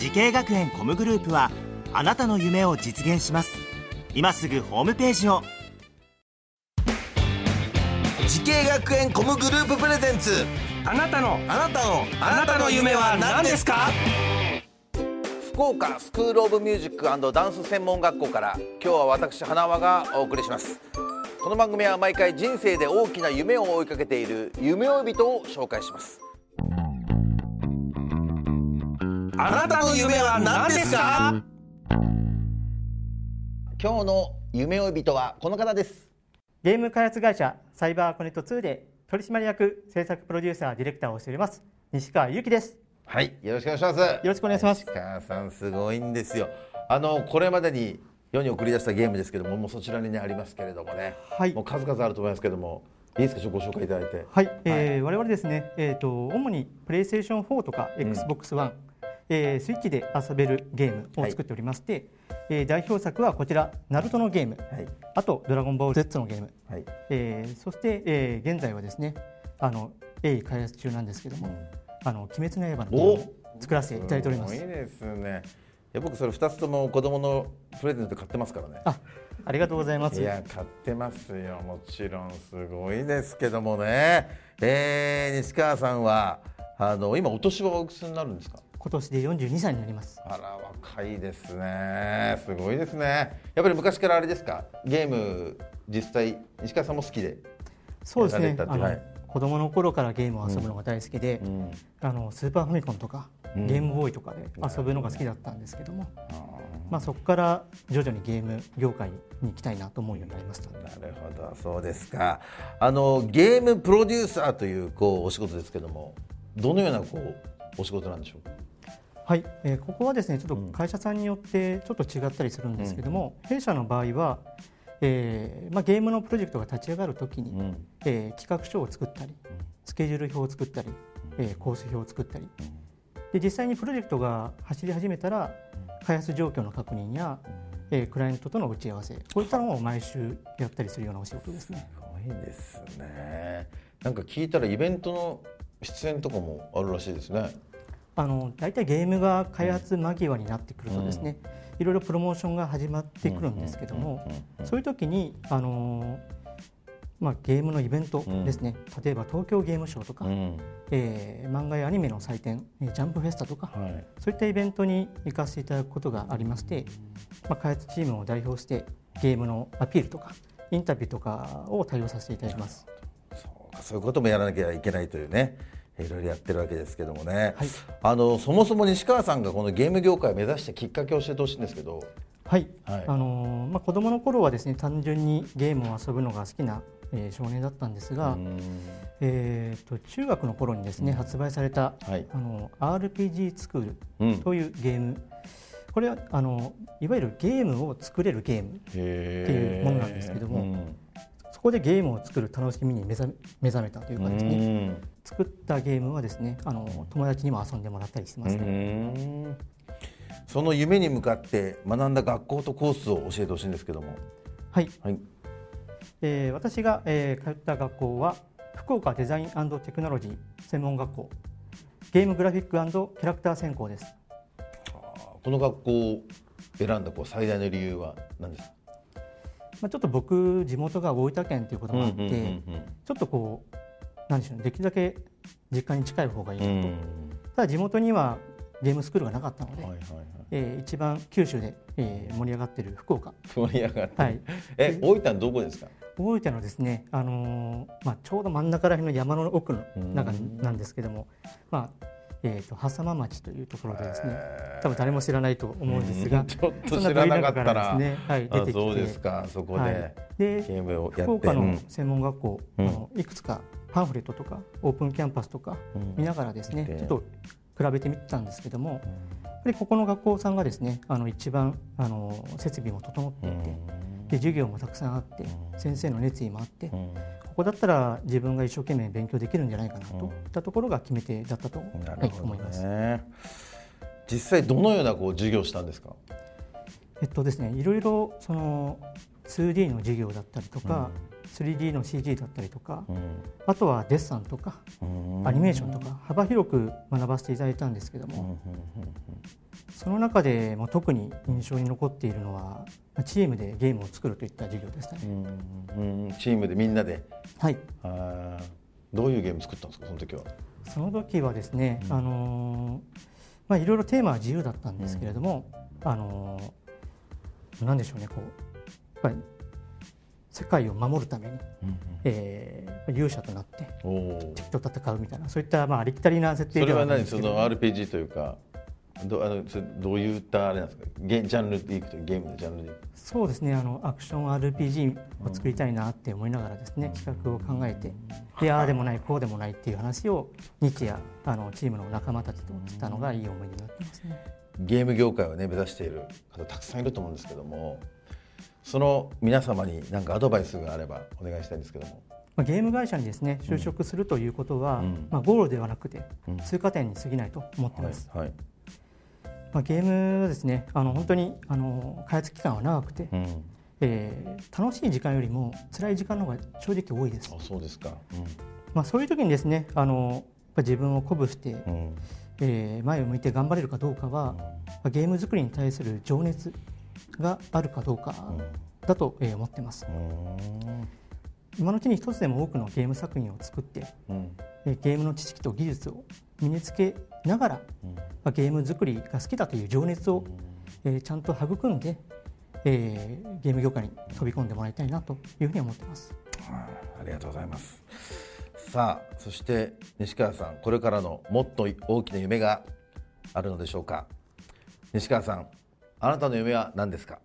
滋慶学園 COM グループはあなたの夢を実現します。今すぐホームページを。滋慶学園 COM グループ presents。あなたのあなたのあなたの夢は何ですか？福岡スクールオブミュージックダンス専門学校から今日は私花輪がお送りします。この番組は毎回人生で大きな夢を追いかけている夢追い人を紹介しますあなたの夢は何ですか？今日の夢追い人はこの方です。ゲーム開発会社サイバーコネット2で取締役制作プロデューサーディレクターをしております西川由紀です。はいよろしくお願いします。よろしくお願いします。西川さんすごいんですよ。あのこれまでに世に送り出したゲームですけどももうそちらにねありますけれどもね、はい。もう数々あると思いますけどもいいですか？ちょっとご紹介いただいて。はい、えー我々ですね、えー、と主にプレイステーション4とかん。XBOX1、えースイッチで遊べるゲームを作っておりまして、えー代表作はこちら「ナルトのゲーム」はい。あと「ドラゴンボール Z」のゲーム、はい。えーそして、えー現在はですねあの鋭意開発中なんですけども「あの鬼滅の刃」のゲームを作らせていただいております。すごいですね。いや僕それ二つとも子供のプレゼントで買ってますからね。あありがとうございます。いや買ってますよ。もちろんすごいですけどもね。えー、西川さんはあの今お年はおいくつになるんですか？今年で42歳になります。あら若いですね。すごいですね。やっぱり昔からあれですか？ゲーム実際西川さんも好きでそうですね。あの、たってはい。子供の頃からゲームを遊ぶのが大好きで、んあのスーパーファミコンとか、うん。ゲームボーイとかで遊ぶのが好きだったんですけども、まあ、そこから徐々にゲーム業界に行きたいなと思うようになりました。なるほどそうですか。あのゲームプロデューサーというこうお仕事ですけどもどのようなこうお仕事なんでしょう？かはい、えーここはですねちょっと会社さんによってちょっと違ったりするんですけども、弊社の場合は、えーまあ、ゲームのプロジェクトが立ち上がるときに、ん。えー企画書を作ったりスケジュール表を作ったり、えーコース表を作ったり、で実際にプロジェクトが走り始めたら開発状況の確認や、えークライアントとの打ち合わせこういったのを毎週やったりするようなお仕事ですね。すごいですね。なんか聞いたらイベントの出演とかもあるらしいですねあの大体ゲームが開発間際になってくるとですね、いろいろプロモーションが始まってくるんですけども、そういう時にあのーまあ、ゲームのイベントですね、例えば東京ゲームショウとか、うん。えー漫画やアニメの祭典えージャンプフェスタとか、はい。そういったイベントに行かせていただくことがありまして、まあ、開発チームを代表してゲームのアピールとかインタビューとかを対応させていただきます。そうかそういうこともやらなきゃいけないというねいろいろやってるわけですけどもね、はい。あのそもそも西川さんがこのゲーム業界を目指したきっかけを教えてほしいんですけど。はい、はい。あのーまあ、子供の頃はですね単純にゲームを遊ぶのが好きな、えー少年だったんですが、えー、と中学の頃にですね、発売された、はい。あの RPG スクーうん。ルというゲーム、これはあのいわゆるゲームを作れるゲームっていうものなんですけどもそこでゲームを作る楽しみに目覚め目覚めたというかですね、作ったゲームはですねあの友達にも遊んでもらったりしてますね。その夢に向かって学んだ学校とコースを教えてほしいんですけども。はい、はい。えー私が、えー通った学校は福岡デザインテクノロジー専門学校。ゲームグラフィックキャラクター専攻です。この学校を選んだこう最大の理由は何ですか？まあ、ちょっと僕地元が大分県ということもあって、うんうんうんうん。ちょっとこうなんでしょうねできるだけ実家に近い方がいいなと、うん。ただ地元にはゲームスクールがなかったので、はいはいはい。えー一番九州で、えー盛り上がっている福岡。盛り上がって、はい。え大分のどこですか？大分のですね、あのーまあ、ちょうど真ん中ら辺の山の奥の中なんですけども、まあえー、と笠間町というところでですね多分誰も知らないと思うんですが、ちょっと知らなかったら。ね、はい、出てきて。あそうですか。そこで、はい、で福岡のうん。専門学校、うん。あのいくつかパンフレットとかオープンキャンパスとかうん。見ながらですね、見て。ちょっと比べてみたんですけども、ぱりここの学校さんがですねあの一番あの設備も整っていて、で授業もたくさんあって、先生の熱意もあって、ここだったら自分が一生懸命勉強できるんじゃないかなといったところが決め手だったと、はい、思います。実際どのようなこう授業をしたんですか？えっとですね、いろいろその 2D の授業だったりとか、3D の CG だったりとか、あとはデッサンとか、アニメーションとか幅広く学ばせていただいたんですけども、その中でも特に印象に残っているのはチームでゲームを作るといった授業でしたね。うんチームでみんなで。はい。あどういうゲーム作ったんですかその時は？その時はですね、あのまあいろいろテーマは自由だったんですけれども、あのなんでしょうねこうやっぱり世界を守るために、えー、勇者となって敵と戦うみたいなそういったまあありきたりな設定ではないんですけど。それは何？その RPG というかどあのそれどういったあれなんですか？ゲジャンルでいくとゲームのジャンルで。そうですね。あのアクション RPG を作りたいなって思いながらですね、企画を考えてでああでもないこうでもないっていう話を日夜あのチームの仲間たちとしたのがいい思いになってますね。ゲーム業界をね目指している方たくさんいると思うんですけどもその皆様に何かアドバイスがあればお願いしたいんですけども。まあ、ゲーム会社にですね就職するということは、うん、まあ、ゴールではなくて通過点に過ぎないと思ってます。はいはい、まあ、ゲームはですねあの本当にあの開発期間は長くて、うん、えー、楽しい時間よりも辛い時間の方が正直多いです。あそうですか、うん、まあ、そういう時にですねあの自分を鼓舞して、うん。えー、前を向いて頑張れるかどうかは、うん、ゲーム作りに対する情熱があるかどうかだと、えー、思ってます。今のうちに一つでも多くのゲーム作品を作って、ゲームの知識と技術を身につけながら、うん、ゲーム作りが好きだという情熱を、えー、ちゃんと育んで、えー、ゲーム業界に飛び込んでもらいたいなというふうに思ってます。ありがとうございます。さあそして西川さんこれからのもっと大きな夢があるのでしょうか。西川さんあなたの夢は何ですか？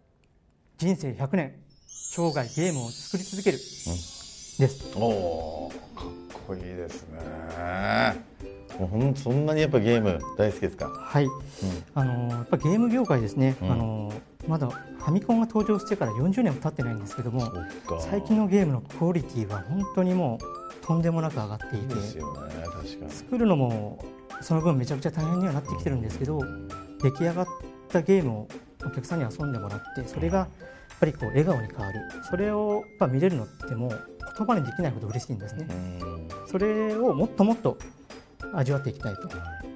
人生100年生涯ゲームを作り続ける、うん、です。おおかっこいいですね。もうほんそんなにやっぱゲーム大好きですか？はい、うん、あのやっぱゲーム業界ですね、うん、あのまだファミコンが登場してから40年も経ってないんですけども最近のゲームのクオリティは本当にもうとんでもなく上がっていて、ね、作るのもその分めちゃくちゃ大変にはなってきてるんですけど出来上がったゲームをお客さんに遊んでもらってそれがやっぱりこう笑顔に変わる。それをやっぱ見れるのってもう言葉にできないほど嬉しいんですね。それをもっともっと味わっていきたいと、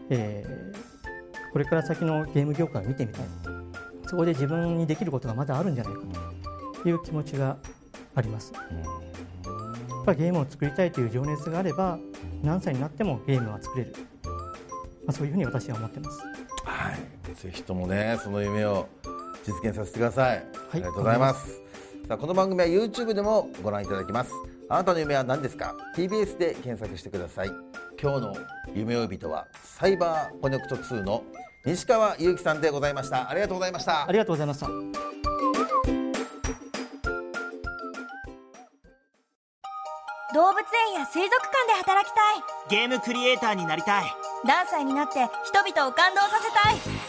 えー、これから先のゲーム業界を見てみたい。そこで自分にできることがまだあるんじゃないかと。いう気持ちがあります。やっぱゲームを作りたいという情熱があれば何歳になってもゲームは作れる、まあ、そういうふうに私は思ってます。はい、ぜひともねその夢を実現させてください、はい、ありがとうございます。さあこの番組は YouTube でもご覧いただけます。あなたの夢は何ですか？TBS で検索してください。今日の夢追い人はサイバーコネクト2の西川祐樹さんでございました。ありがとうございました。ありがとうございました。動物園や水族館で働きたい。ゲームクリエイターになりたい。ダンサーになって人々を感動させたい